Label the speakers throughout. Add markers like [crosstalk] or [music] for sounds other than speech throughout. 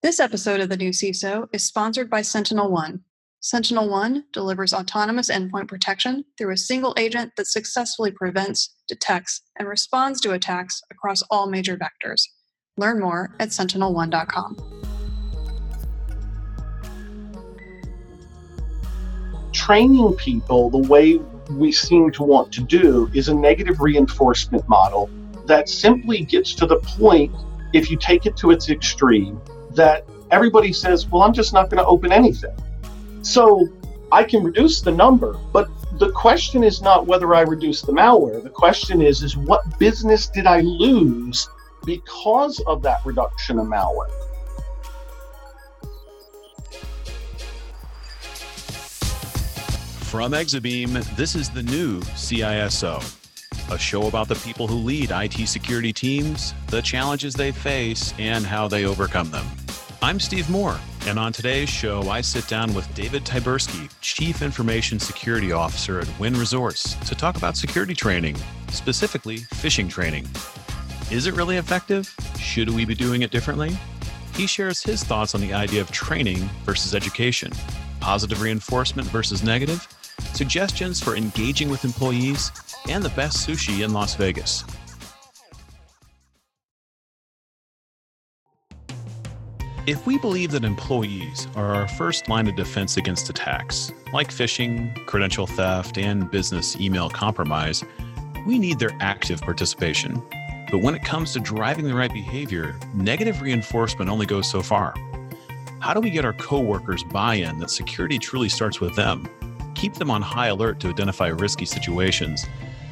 Speaker 1: This episode of the new CISO is sponsored by Sentinel One. Sentinel One delivers autonomous endpoint protection through a single agent that successfully prevents, detects, and responds to attacks across all major vectors. Learn more at sentinelone.com.
Speaker 2: Training people the way we seem to want to do is a negative reinforcement model that simply gets to the point, if you take it to its extreme, that everybody says, Well, I'm just not going to open anything. So I can reduce the number, but the question is not whether I reduce the malware. The question is, is what business did I lose because of that reduction of malware?
Speaker 3: From Exabeam, this is the new CISO, a show about the people who lead IT security teams, the challenges they face, and how they overcome them. I'm Steve Moore, and on today's show, I sit down with David Tyburski, Chief Information Security Officer at Wynn Resorts, to talk about security training, specifically phishing training. Is it really effective? Should we be doing it differently? He shares his thoughts on the idea of training versus education, positive reinforcement versus negative, suggestions for engaging with employees, and the best sushi in Las Vegas. If we believe that employees are our first line of defense against attacks, like phishing, credential theft, and business email compromise, we need their active participation. But when it comes to driving the right behavior, negative reinforcement only goes so far. How do we get our coworkers buy in that security truly starts with them, keep them on high alert to identify risky situations,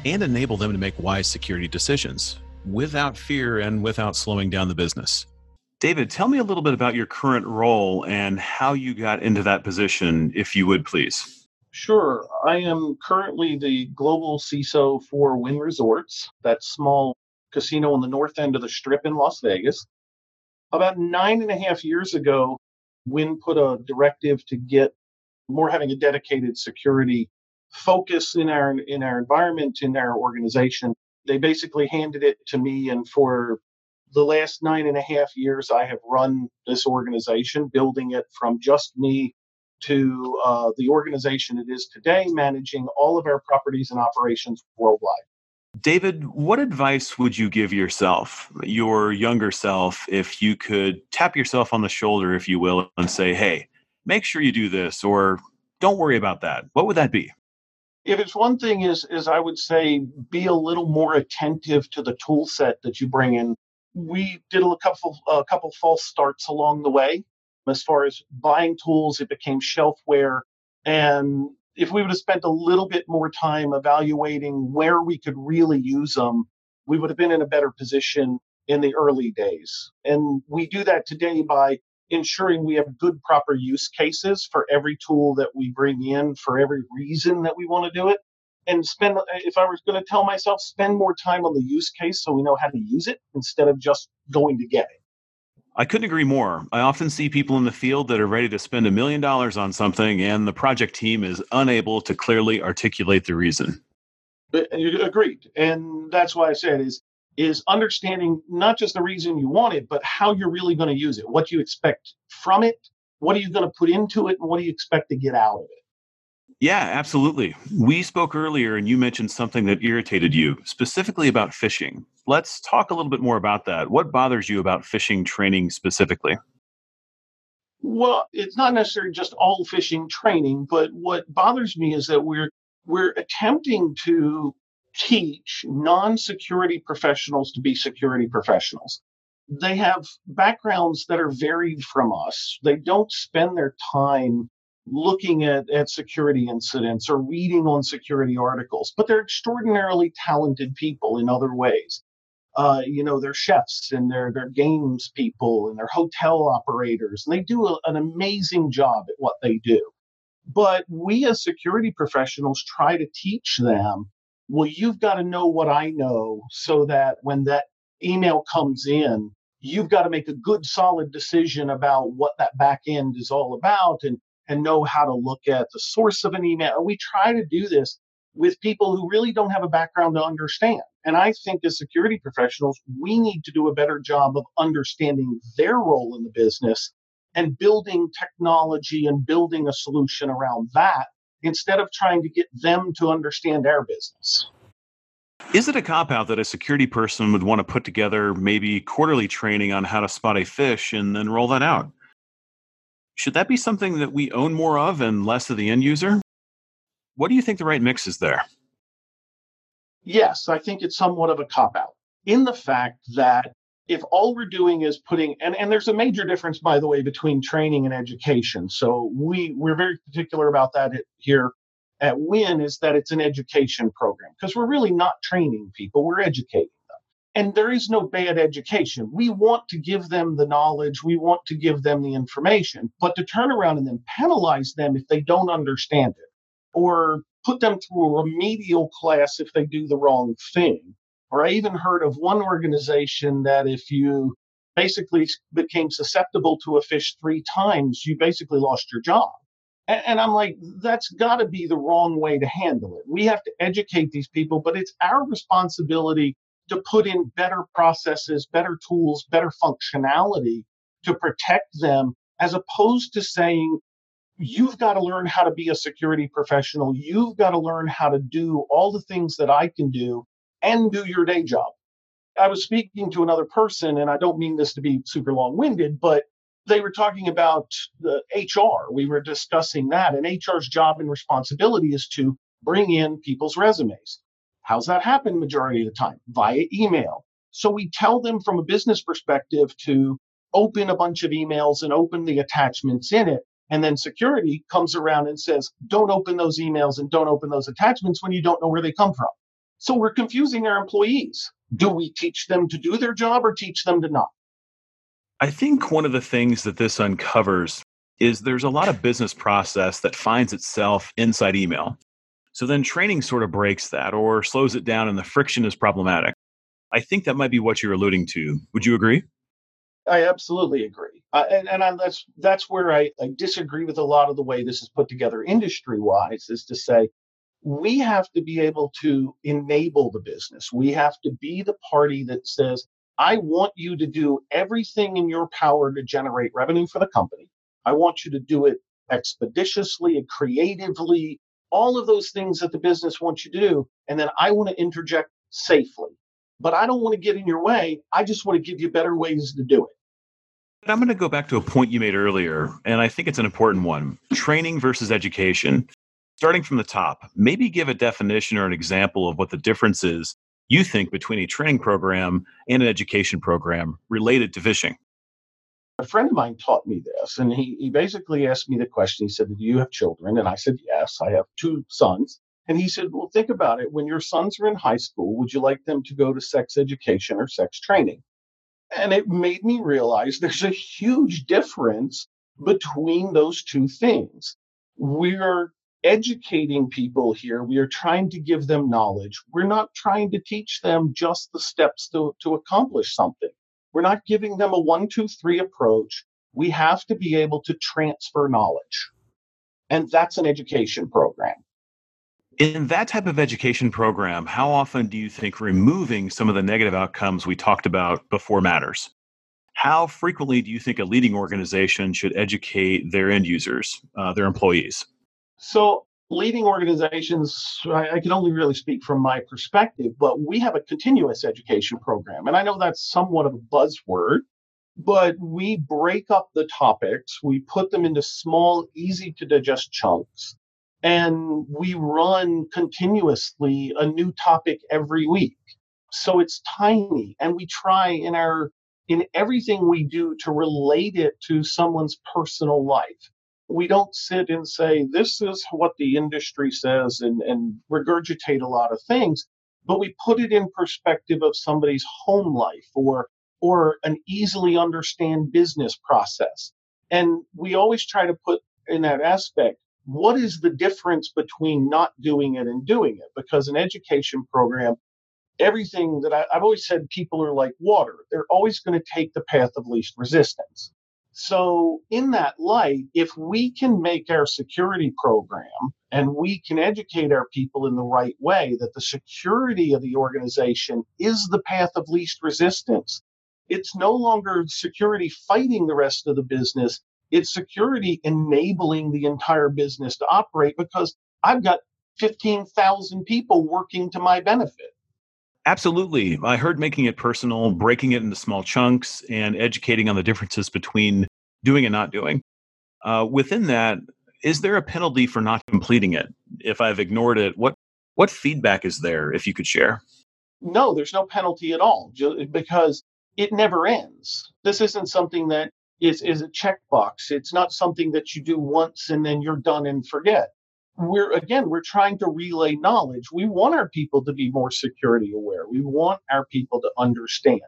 Speaker 3: and enable them to make wise security decisions without fear and without slowing down the business? David, tell me a little bit about your current role and how you got into that position, if you would please.
Speaker 2: Sure. I am currently the global CISO for Wynn Resorts, that small casino on the north end of the strip in Las Vegas. About nine and a half years ago, Wynn put a directive to get more having a dedicated security focus in our in our environment, in our organization. They basically handed it to me, and for the last nine and a half years, I have run this organization, building it from just me to uh, the organization it is today, managing all of our properties and operations worldwide.
Speaker 3: David, what advice would you give yourself, your younger self, if you could tap yourself on the shoulder, if you will, and say, hey, make sure you do this, or don't worry about that? What would that be?
Speaker 2: If it's one thing, is is I would say be a little more attentive to the tool set that you bring in we did a couple a couple false starts along the way as far as buying tools it became shelfware and if we would have spent a little bit more time evaluating where we could really use them we would have been in a better position in the early days. And we do that today by ensuring we have good proper use cases for every tool that we bring in for every reason that we want to do it and spend if i was going to tell myself spend more time on the use case so we know how to use it instead of just going to get it
Speaker 3: I couldn't agree more. I often see people in the field that are ready to spend a million dollars on something, and the project team is unable to clearly articulate the reason.
Speaker 2: Uh, agreed, and that's why I said is is understanding not just the reason you want it, but how you're really going to use it, what you expect from it, what are you going to put into it, and what do you expect to get out of it.
Speaker 3: Yeah, absolutely. We spoke earlier and you mentioned something that irritated you, specifically about phishing. Let's talk a little bit more about that. What bothers you about phishing training specifically?
Speaker 2: Well, it's not necessarily just all phishing training, but what bothers me is that we're we're attempting to teach non-security professionals to be security professionals. They have backgrounds that are varied from us. They don't spend their time looking at, at security incidents or reading on security articles, but they're extraordinarily talented people in other ways. Uh, you know, they're chefs and they're, they're games people and they're hotel operators, and they do a, an amazing job at what they do. But we as security professionals try to teach them, well, you've got to know what I know so that when that email comes in, you've got to make a good solid decision about what that back end is all about and and know how to look at the source of an email. And we try to do this with people who really don't have a background to understand. And I think as security professionals, we need to do a better job of understanding their role in the business and building technology and building a solution around that instead of trying to get them to understand our business.
Speaker 3: Is it a cop out that a security person would want to put together maybe quarterly training on how to spot a phish and then roll that out? Should that be something that we own more of and less of the end user? What do you think the right mix is there?
Speaker 2: Yes, I think it's somewhat of a cop out in the fact that if all we're doing is putting and, and there's a major difference by the way between training and education so we we're very particular about that here at Wynn is that it's an education program because we're really not training people we're educating and there is no bad education we want to give them the knowledge we want to give them the information but to turn around and then penalize them if they don't understand it or put them through a remedial class if they do the wrong thing or I even heard of one organization that if you basically became susceptible to a phish three times, you basically lost your job. And, I'm like, that's got to be the wrong way to handle it. We have to educate these people, but it's our responsibility to put in better processes, better tools, better functionality to protect them, as opposed to saying, you've got to learn how to be a security professional. You've got to learn how to do all the things that I can do and do your day job. I was speaking to another person, and I don't mean this to be super long winded, but they were talking about the HR. We were discussing that, and HR's job and responsibility is to bring in people's resumes. How's that happen majority of the time? Via email. So we tell them from a business perspective to open a bunch of emails and open the attachments in it. And then security comes around and says, don't open those emails and don't open those attachments when you don't know where they come from. So we're confusing our employees. Do we teach them to do their job or teach them to not?
Speaker 3: I think one of the things that this uncovers is there's a lot of business process that finds itself inside email. So then training sort of breaks that or slows it down and the friction is problematic. I think that might be what you're alluding to. Would you agree?
Speaker 2: I absolutely agree, uh, and, and I, that's that's where I, I disagree with a lot of the way this is put together industry wise. Is to say we have to be able to enable the business. We have to be the party that says, I want you to do everything in your power to generate revenue for the company. I want you to do it expeditiously and creatively, all of those things that the business wants you to do. And then I want to interject safely. But I don't want to get in your way. I just want to give you better ways to do it.
Speaker 3: I'm going to go back to a point you made earlier, and I think it's an important one training versus education starting from the top, maybe give a definition or an example of what the difference is you think between a training program and an education program related to phishing.
Speaker 2: A friend of mine taught me this, and he, he basically asked me the question. He said, Do you have children? And I said, Yes, I have two sons. And he said, Well, think about it. When your sons are in high school, would you like them to go to sex education or sex training? And it made me realize there's a huge difference between those two things. We're educating people here. We are trying to give them knowledge. We're not trying to teach them just the steps to, to accomplish something. We're not giving them a one, two, three approach. We have to be able to transfer knowledge. And that's an education program.
Speaker 3: In that type of education program, how often do you think removing some of the negative outcomes we talked about before matters? How frequently do you think a leading organization should educate their end users, uh, their employees?
Speaker 2: So, leading organizations, I, I, can only really speak from my perspective, but we have a continuous education program. And I know that's somewhat of a buzzword, but we break up the topics, we put them into small, easy to digest chunks, and we run continuously a new topic every week. So it's tiny, and we try in our in everything we do to relate it to someone's personal life we don't sit and say this is what the industry says and, and regurgitate a lot of things but we put it in perspective of somebody's home life or or an easily understand business process. And we always try to put in that aspect what is the difference between not doing it and doing it? Because an education program everything that I, have always said people are like water. They're always going to take the path of least resistance so, in that light, if we can make our security program and we can educate our people in the right way that the security of the organization is the path of least resistance, it's no longer security fighting the rest of the business. It's security enabling the entire business to operate because I've got 15,000 people working to my benefit.
Speaker 3: Absolutely. I heard making it personal, breaking it into small chunks, and educating on the differences between doing and not doing. Uh, within that, is there a penalty for not completing it? If I've ignored it, what what feedback is there? If you could share.
Speaker 2: No, there's no penalty at all because it never ends. This isn't something that is is a checkbox. It's not something that you do once and then you're done and forget. We're again, we're trying to relay knowledge. We want our people to be more security aware. We want our people to understand.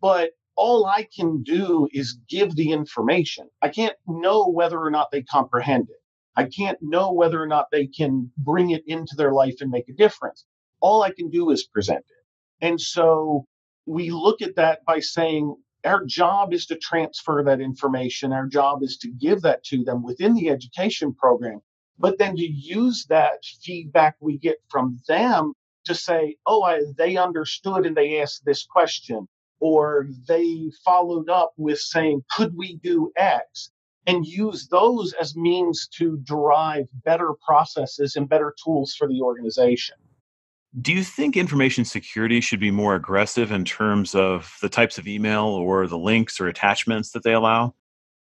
Speaker 2: But all I can do is give the information. I can't know whether or not they comprehend it. I can't know whether or not they can bring it into their life and make a difference. All I can do is present it. And so we look at that by saying our job is to transfer that information. Our job is to give that to them within the education program, but then to use that feedback we get from them to say, oh, I, they understood and they asked this question, or they followed up with saying, could we do X? And use those as means to derive better processes and better tools for the organization.
Speaker 3: Do you think information security should be more aggressive in terms of the types of email or the links or attachments that they allow?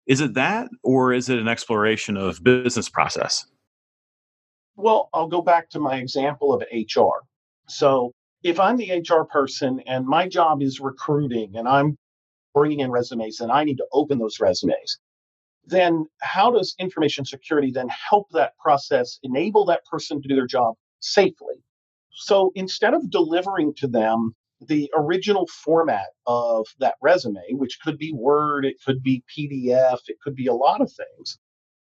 Speaker 3: Is it that, or is it an exploration of business process?
Speaker 2: Well, I'll go back to my example of HR. So, if I'm the HR person and my job is recruiting and I'm bringing in resumes and I need to open those resumes, then how does information security then help that process enable that person to do their job safely? So instead of delivering to them the original format of that resume, which could be Word, it could be PDF, it could be a lot of things.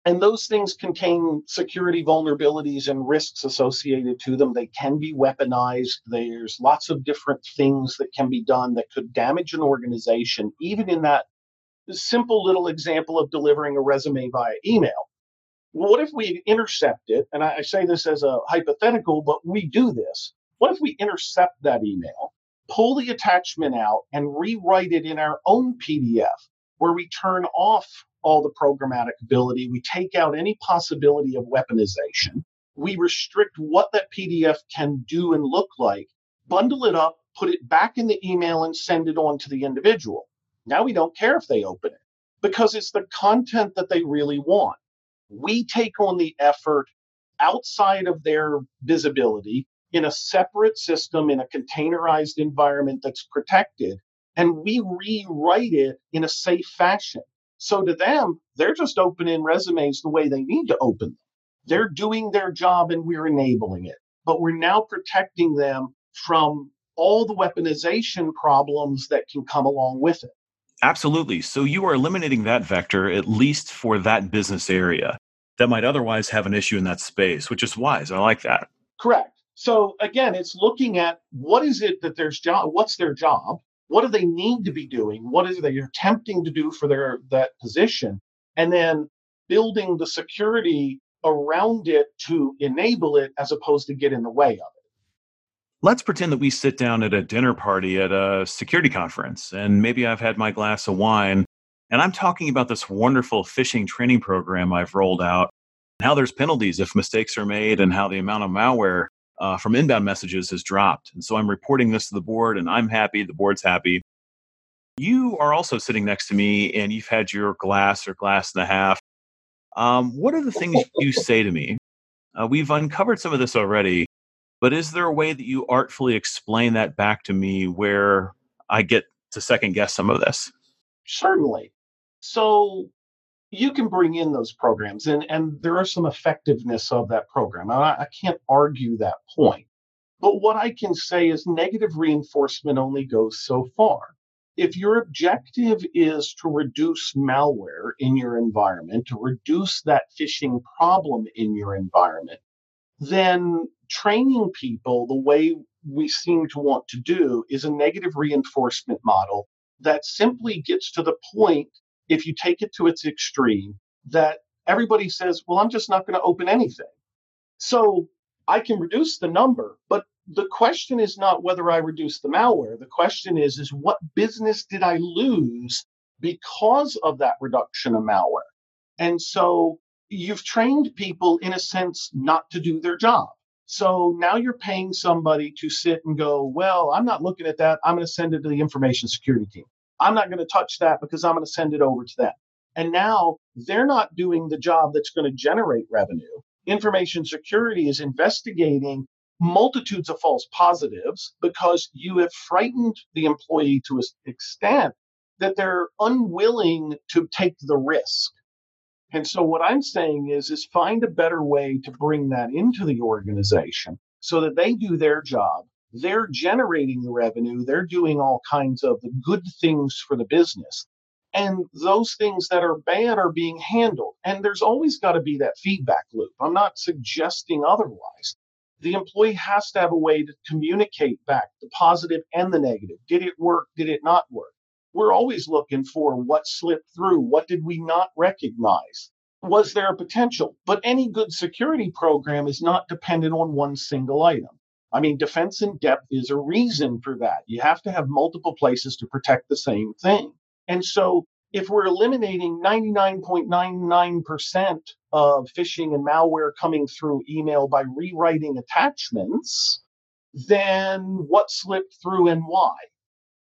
Speaker 2: And those things contain security vulnerabilities and risks associated to them. They can be weaponized. There's lots of different things that can be done that could damage an organization, even in that simple little example of delivering a resume via email what if we intercept it? And I, say this as a hypothetical, but we do this. What if we intercept that email, pull the attachment out, and rewrite it in our own PDF where we turn off all the programmatic ability? We take out any possibility of weaponization. We restrict what that PDF can do and look like, bundle it up, put it back in the email, and send it on to the individual. Now we don't care if they open it because it's the content that they really want we take on the effort outside of their visibility in a separate system in a containerized environment that's protected and we rewrite it in a safe fashion so to them they're just opening resumes the way they need to open them they're doing their job and we're enabling it but we're now protecting them from all the weaponization problems that can come along with it
Speaker 3: Absolutely. So you are eliminating that vector, at least for that business area that might otherwise have an issue in that space, which is wise. I like that.
Speaker 2: Correct. So again, it's looking at what is it that there's job, what's their job, what do they need to be doing, what is it that they're attempting to do for their that position, and then building the security around it to enable it as opposed to get in the way of it.
Speaker 3: Let's pretend that we sit down at a dinner party at a security conference, and maybe I've had my glass of wine, and I'm talking about this wonderful phishing training program I've rolled out, how there's penalties if mistakes are made, and how the amount of malware uh, from inbound messages has dropped. And so I'm reporting this to the board, and I'm happy, the board's happy. You are also sitting next to me, and you've had your glass or glass and a half. Um, what are the things you say to me? Uh, we've uncovered some of this already, but is there a way that you artfully explain that back to me where I get to second guess some of this?
Speaker 2: Certainly. So you can bring in those programs and, and there are some effectiveness of that program. I, I can't argue that point. But what I can say is negative reinforcement only goes so far. If your objective is to reduce malware in your environment, to reduce that phishing problem in your environment, then training people the way we seem to want to do is a negative reinforcement model that simply gets to the point, if you take it to its extreme, that everybody says, well, I'm just not going to open anything. So I can reduce the number, but the question is not whether I reduce the malware. The question is, is what business did I lose because of that reduction of malware? And so you've trained people in a sense not to do their job. So now you're paying somebody to sit and go, well, I'm not looking at that. I'm going to send it to the information security team. I'm not going to touch that because I'm going to send it over to them. And now they're not doing the job that's going to generate revenue. Information security is investigating multitudes of false positives because you have frightened the employee to an extent that they're unwilling to take the risk. And so what I'm saying is is find a better way to bring that into the organization so that they do their job. They're generating the revenue, they're doing all kinds of the good things for the business. And those things that are bad are being handled. And there's always got to be that feedback loop. I'm not suggesting otherwise. The employee has to have a way to communicate back the positive and the negative. Did it work? Did it not work? we're always looking for what slipped through. What did we not recognize? Was there a potential? But any good security program is not dependent on one single item. I mean, defense in depth is a reason for that. You have to have multiple places to protect the same thing. And so, if we're eliminating 99.99% of phishing and malware coming through email by rewriting attachments, then what slipped through and why?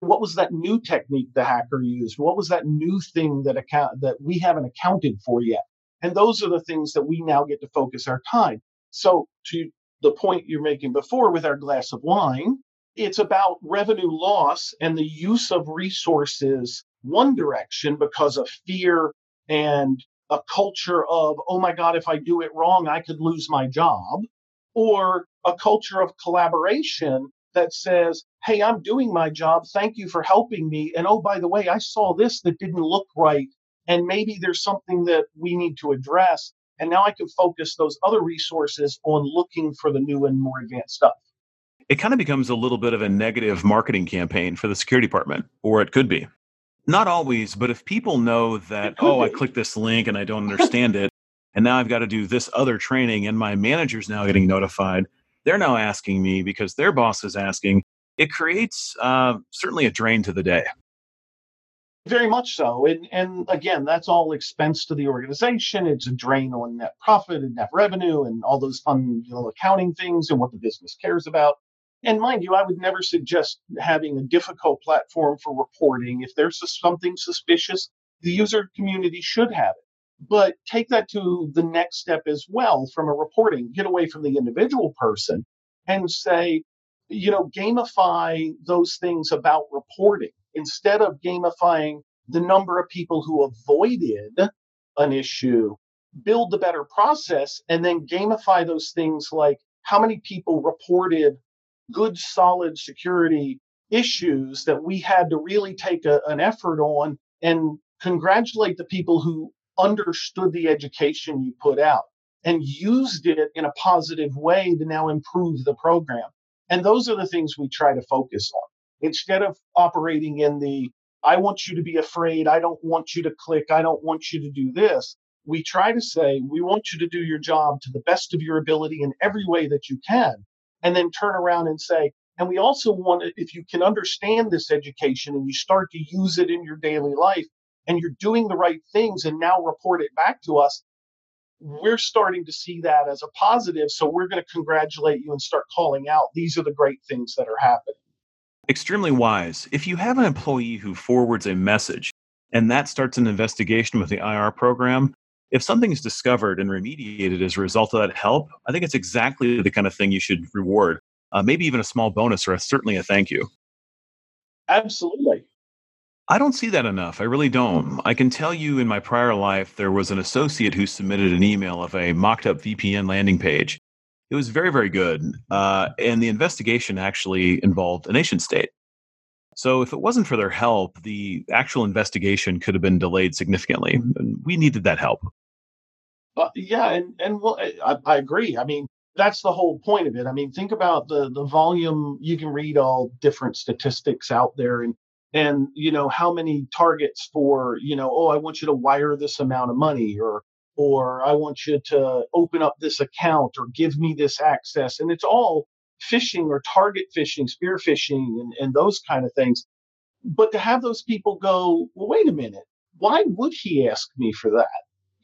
Speaker 2: what was that new technique the hacker used? What was that new thing that account that we haven't accounted for yet? And those are the things that we now get to focus our time. So to the point you're making before with our glass of wine, it's about revenue loss and the use of resources one direction because of fear and a culture of, oh my God, if I do it wrong, I could lose my job, or a culture of collaboration that says, Hey, I'm doing my job. Thank you for helping me. And oh, by the way, I saw this that didn't look right. And maybe there's something that we need to address. And now I can focus those other resources on looking for the new and more advanced stuff.
Speaker 3: It kind of becomes a little bit of a negative marketing campaign for the security department, or it could be. Not always, but if people know that, oh, be. I clicked this link and I don't [laughs] understand it, and now I've got to do this other training, and my manager's now getting notified, they're now asking me because their boss is asking. It creates uh, certainly a drain to the day.
Speaker 2: Very much so. And, and again, that's all expense to the organization. It's a drain on net profit and net revenue and all those fun you know, accounting things and what the business cares about. And mind you, I would never suggest having a difficult platform for reporting. If there's something suspicious, the user community should have it but take that to the next step as well from a reporting, get away from the individual person and say, you know, gamify those things about reporting instead of gamifying the number of people who avoided an issue, build the better process and then gamify those things like how many people reported good, solid security issues that we had to really take a, an effort on and congratulate the people who understood the education you put out and used it in a positive way to now improve the program. And those are the things we try to focus on. Instead of operating in the, I want you to be afraid, I don't want you to click, I don't want you to do this, we try to say, we want you to do your job to the best of your ability in every way that you can. And then turn around and say, and we also want if you can understand this education and you start to use it in your daily life, and you're doing the right things and now report it back to us, we're starting to see that as a positive. So we're going to congratulate you and start calling out these are the great things that are happening.
Speaker 3: Extremely wise. If you have an employee who forwards a message and that starts an investigation with the IR program, if something is discovered and remediated as a result of that help, I think it's exactly the kind of thing you should reward. Uh, maybe even a small bonus or a, certainly a thank you.
Speaker 2: Absolutely.
Speaker 3: I don't see that enough. I really don't. I can tell you in my prior life, there was an associate who submitted an email of a mocked up VPN landing page. It was very, very good. Uh, and the investigation actually involved a nation state. So if it wasn't for their help, the actual investigation could have been delayed significantly. And we needed that help.
Speaker 2: Yeah, and and well, I, I agree. I mean, that's the whole point of it. I mean, think about the the volume. You can read all different statistics out there, and and you know how many targets for you know oh i want you to wire this amount of money or or i want you to open up this account or give me this access and it's all phishing or target phishing spear phishing and, and those kind of things but to have those people go well wait a minute why would he ask me for that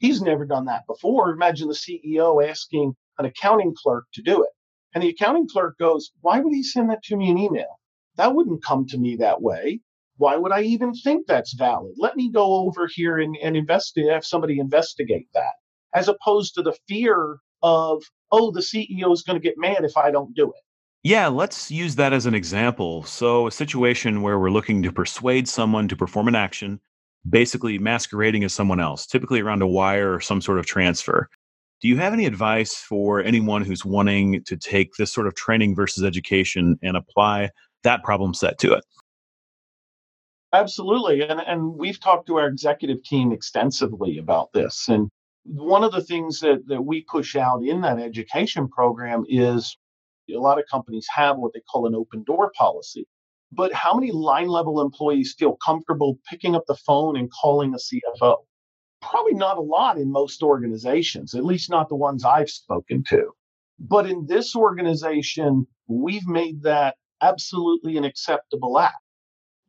Speaker 2: He's never done that before. Imagine the CEO asking an accounting clerk to do it. And the accounting clerk goes, Why would he send that to me in email? That wouldn't come to me that way. Why would I even think that's valid? Let me go over here and, and investigate, have somebody investigate that, as opposed to the fear of, oh, the CEO is going to get mad if I don't do it.
Speaker 3: Yeah, let's use that as an example. So, a situation where we're looking to persuade someone to perform an action, basically masquerading as someone else, typically around a wire or some sort of transfer. Do you have any advice for anyone who's wanting to take this sort of training versus education and apply that problem set to it?
Speaker 2: Absolutely. And, and we've talked to our executive team extensively about this. And one of the things that, that we push out in that education program is a lot of companies have what they call an open door policy. But how many line level employees feel comfortable picking up the phone and calling a CFO? Probably not a lot in most organizations, at least not the ones I've spoken to. But in this organization, we've made that absolutely an acceptable act.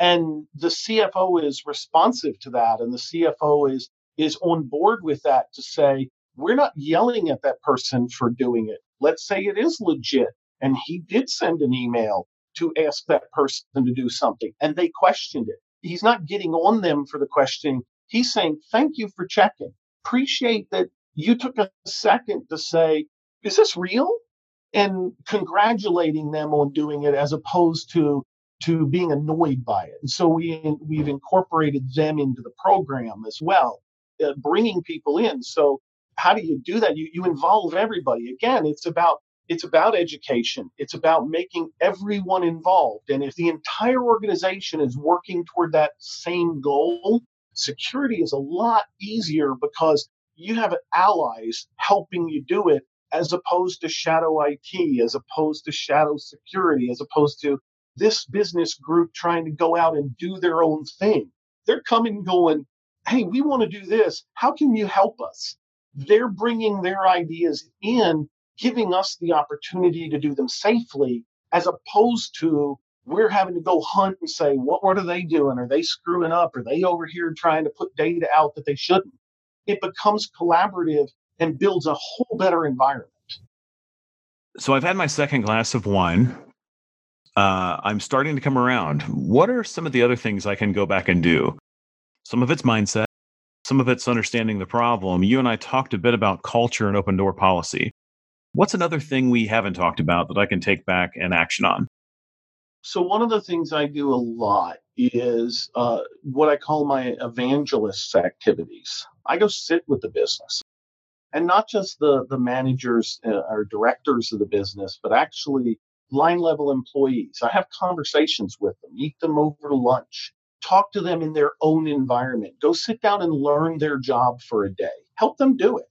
Speaker 2: And the CFO is responsive to that, and the CFO is is on board with that to say, we're not yelling at that person for doing it. Let's say it is legit. And he did send an email to ask that person to do something, and they questioned it. He's not getting on them for the questioning. He's saying, Thank you for checking. Appreciate that you took a second to say, Is this real? And congratulating them on doing it as opposed to to being annoyed by it. And so we we've incorporated them into the program as well, uh, bringing people in. So how do you do that? You you involve everybody. Again, it's about it's about education. It's about making everyone involved. And if the entire organization is working toward that same goal, security is a lot easier because you have allies helping you do it as opposed to shadow IT, as opposed to shadow security, as opposed to this business group trying to go out and do their own thing. They're coming going, hey, we want to do this. How can you help us? They're bringing their ideas in, giving us the opportunity to do them safely, as opposed to we're having to go hunt and say, what, what are they doing? Are they screwing up? Are they over here trying to put data out that they shouldn't? It becomes collaborative and builds a whole better environment.
Speaker 3: So I've had my second glass of wine. Uh, I'm starting to come around. What are some of the other things I can go back and do? Some of it's mindset, some of it's understanding the problem. You and I talked a bit about culture and open door policy. What's another thing we haven't talked about that I can take back and action on?
Speaker 2: So, one of the things I do a lot is uh, what I call my evangelist activities. I go sit with the business and not just the, the managers uh, or directors of the business, but actually line level employees. I have conversations with them, eat them over lunch, talk to them in their own environment, go sit down and learn their job for a day, help them do it,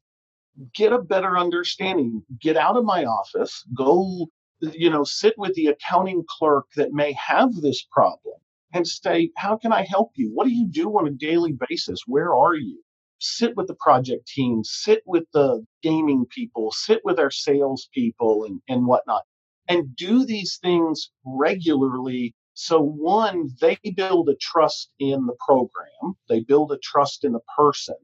Speaker 2: get a better understanding, get out of my office, go, you know, sit with the accounting clerk that may have this problem and say, how can I help you? What do you do on a daily basis? Where are you? Sit with the project team, sit with the gaming people, sit with our sales people and, and whatnot and do these things regularly. So, one, they build a trust in the program, they build a trust in the person,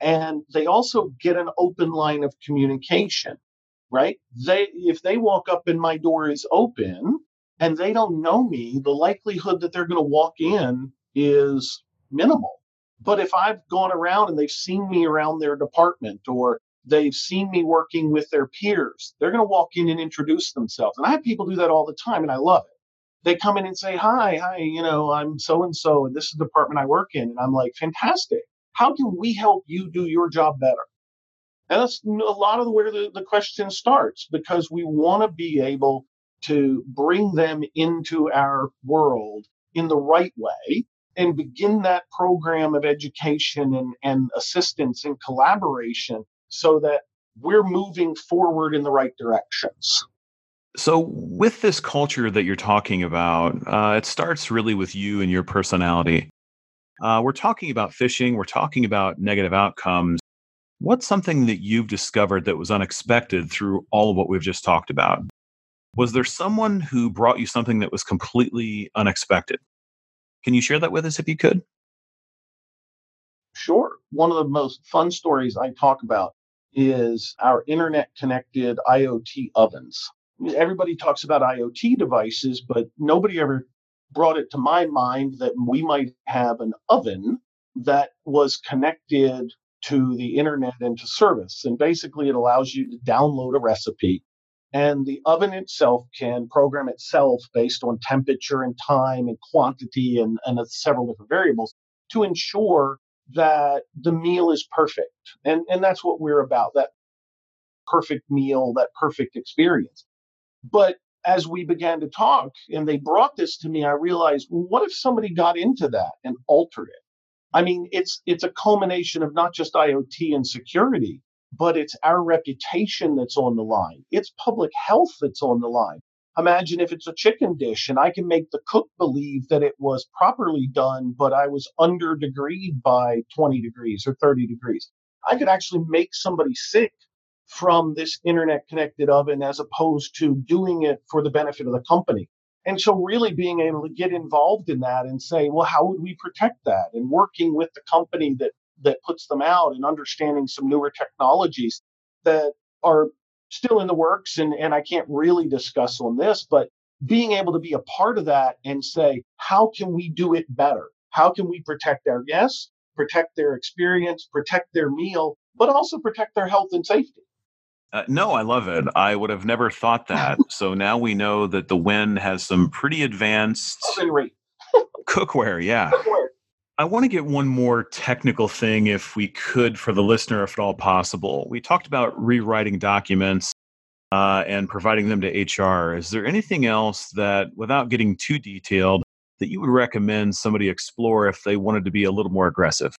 Speaker 2: and they also get an open line of communication, right? They, if they walk up and my door is open and they don't know me, the likelihood that they're going to walk in is minimal. But if I've gone around and they've seen me around their department or They've seen me working with their peers. They're going to walk in and introduce themselves. And I have people do that all the time, and I love it. They come in and say, Hi, hi, you know, I'm so and so, and this is the department I work in. And I'm like, Fantastic. How can we help you do your job better? And that's a lot of where the, the question starts because we want to be able to bring them into our world in the right way and begin that program of education and, and assistance and collaboration so that we're moving forward in the right directions.
Speaker 3: So, with this culture that you're talking about, uh, it starts really with you and your personality. Uh, we're talking about phishing, we're talking about negative outcomes. What's something that you've discovered that was unexpected through all of what we've just talked about? Was there someone who brought you something that was completely unexpected? Can you share that with us if you could?
Speaker 2: Sure. One of the most fun stories I talk about is our internet connected IoT ovens. Everybody talks about IoT devices, but nobody ever brought it to my mind that we might have an oven that was connected to the internet and to service. And basically, it allows you to download a recipe, and the oven itself can program itself based on temperature and time and quantity and, and several different variables to ensure that the meal is perfect. And, and that's what we're about that perfect meal, that perfect experience. But as we began to talk and they brought this to me, I realized, well, what if somebody got into that and altered it? I mean, it's it's a culmination of not just IoT and security, but it's our reputation that's on the line. It's public health that's on the line. Imagine if it's a chicken dish and I can make the cook believe that it was properly done, but I was under degreed by 20 degrees or 30 degrees. I could actually make somebody sick from this internet connected oven as opposed to doing it for the benefit of the company. And so, really being able to get involved in that and say, well, how would we protect that? And working with the company that that puts them out and understanding some newer technologies that are still in the works and, and I can't really discuss on this, but being able to be a part of that and say, how can we do it better? How can we protect our guests, protect their experience, protect their meal, but also protect their health and safety?
Speaker 3: Uh, no, I love it. I would have never thought [laughs] that. so now we know that the Wynn has some pretty advanced cookware. Yeah. Cookware. I want to get one more technical thing, if we could, for the listener, if at all possible. We talked about rewriting documents uh, and providing them to HR. Is there anything else that, without getting too detailed, that you would recommend somebody explore if they wanted to be a little more aggressive?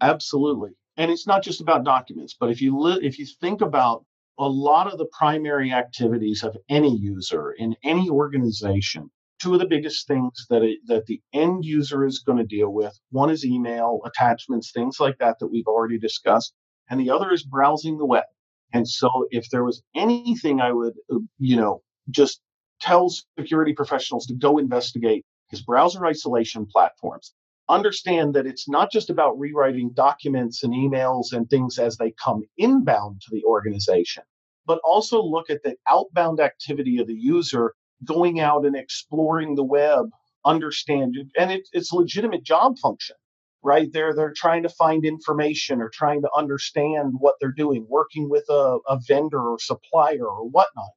Speaker 2: Absolutely. And it's not just about documents, but if you li- if you think about a lot of the primary activities of any user in any organization, two of the biggest things that it, that the end user is going to deal with. One is email, attachments, things like that that we've already discussed, and the other is browsing the web. And so, if there was anything I would, uh, you know, just tell security professionals to go investigate is browser isolation platforms. Understand that it's not just about rewriting documents and emails and things as they come inbound to the organization, but also look at the outbound activity of the user going out and exploring the web, understand it, and it, it's a legitimate job function, right? They're they're trying to find information or trying to understand what they're doing, working with a, a vendor or supplier or whatnot.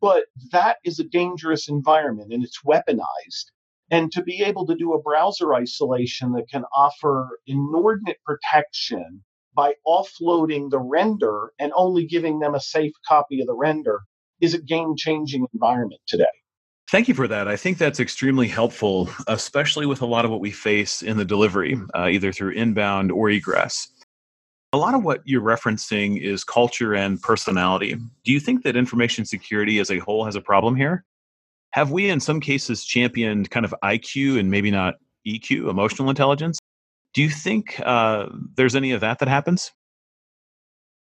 Speaker 2: But that is a dangerous environment and it's weaponized. And to be able to do a browser isolation that can offer inordinate protection by offloading the render and only giving them a safe copy of the render is a game changing environment today.
Speaker 3: Thank you for that. I think that's extremely helpful, especially with a lot of what we face in the delivery, uh, either through inbound or egress. A lot of what you're referencing is culture and personality. Do you think that information security as a whole has a problem here? Have we, in some cases, championed kind of IQ and maybe not EQ, emotional intelligence? Do you think uh, there's any of that that happens?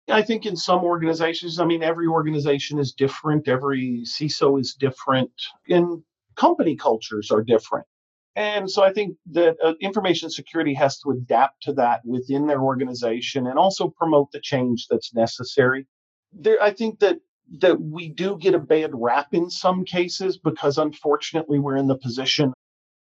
Speaker 2: I think in some organizations, I mean, every organization is different, every CISO is different, and company cultures are different. And so I think that uh, information security has to adapt to that within their organization and also promote the change that's necessary. There, I think that that we do get a bad rap in some cases because unfortunately we're in the position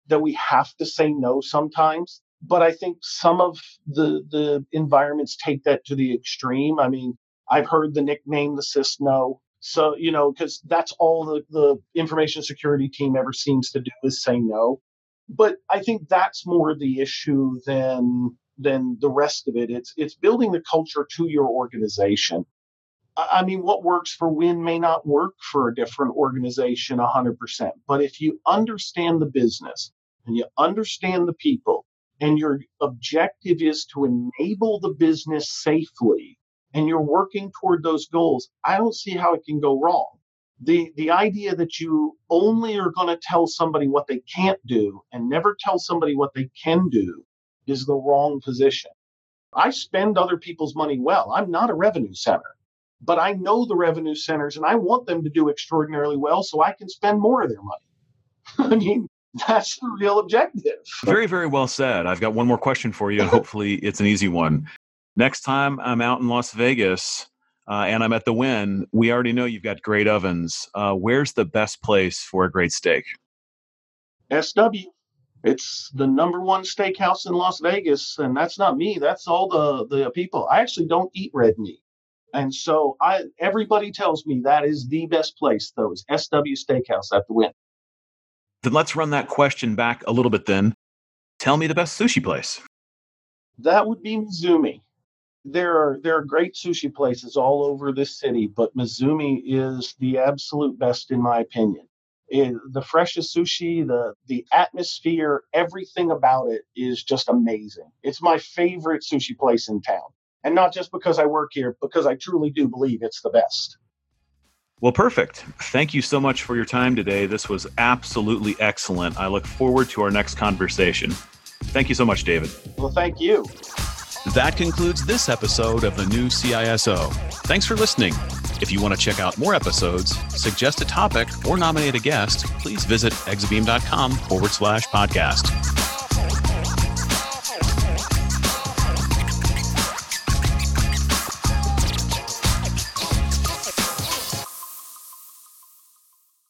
Speaker 2: that we have to say no sometimes but I think some of the the environments take that to the extreme. I mean, I've heard the nickname the CISNO. So, you know, because that's all the, the information security team ever seems to do is say no. But I think that's more the issue than than the rest of it. It's it's building the culture to your organization. I mean, what works for Wynn may not work for a different organization 100%. But if you understand the business and you understand the people and your objective is to enable the business safely and you're working toward those goals, I don't see how it can go wrong. The, the idea that you only are going to tell somebody what they can't do and never tell somebody what they can do is the wrong position. I spend other people's money well. I'm not a revenue center, but I know the revenue centers and I want them to do extraordinarily well so I can spend more of their money. [laughs] I mean, That's the real objective.
Speaker 3: Very, very well said. I've got one more question for you, and [laughs] hopefully it's an easy one. Next time I'm out in Las Vegas uh, and I'm at the Wynn, we already know you've got great ovens. Uh, where's the best place for a great steak?
Speaker 2: SW. It's the number one steakhouse in Las Vegas, and that's not me. That's all the the people. I actually don't eat red meat, and so I everybody tells me that is the best place. Though is SW Steakhouse at the Wynn.
Speaker 3: Then let's run that question back a little bit. Then, tell me the best sushi place.
Speaker 2: That would be Mizumi. There are there are great sushi places all over this city, but Mizumi is the absolute best in my opinion it, the freshest sushi, the the atmosphere, everything about it is just amazing. It's my favorite sushi place in town, and not just because I work here, because I truly do believe it's the best.
Speaker 3: Well, perfect. Thank you so much for your time today. This was absolutely excellent. I look forward to our next conversation. Thank you so much, David.
Speaker 2: Well, thank you.
Speaker 3: That concludes this episode of the new CISO. Thanks for listening. If you want to check out more episodes, suggest a topic, or nominate a guest, please visit exabeam.com forward slash podcast.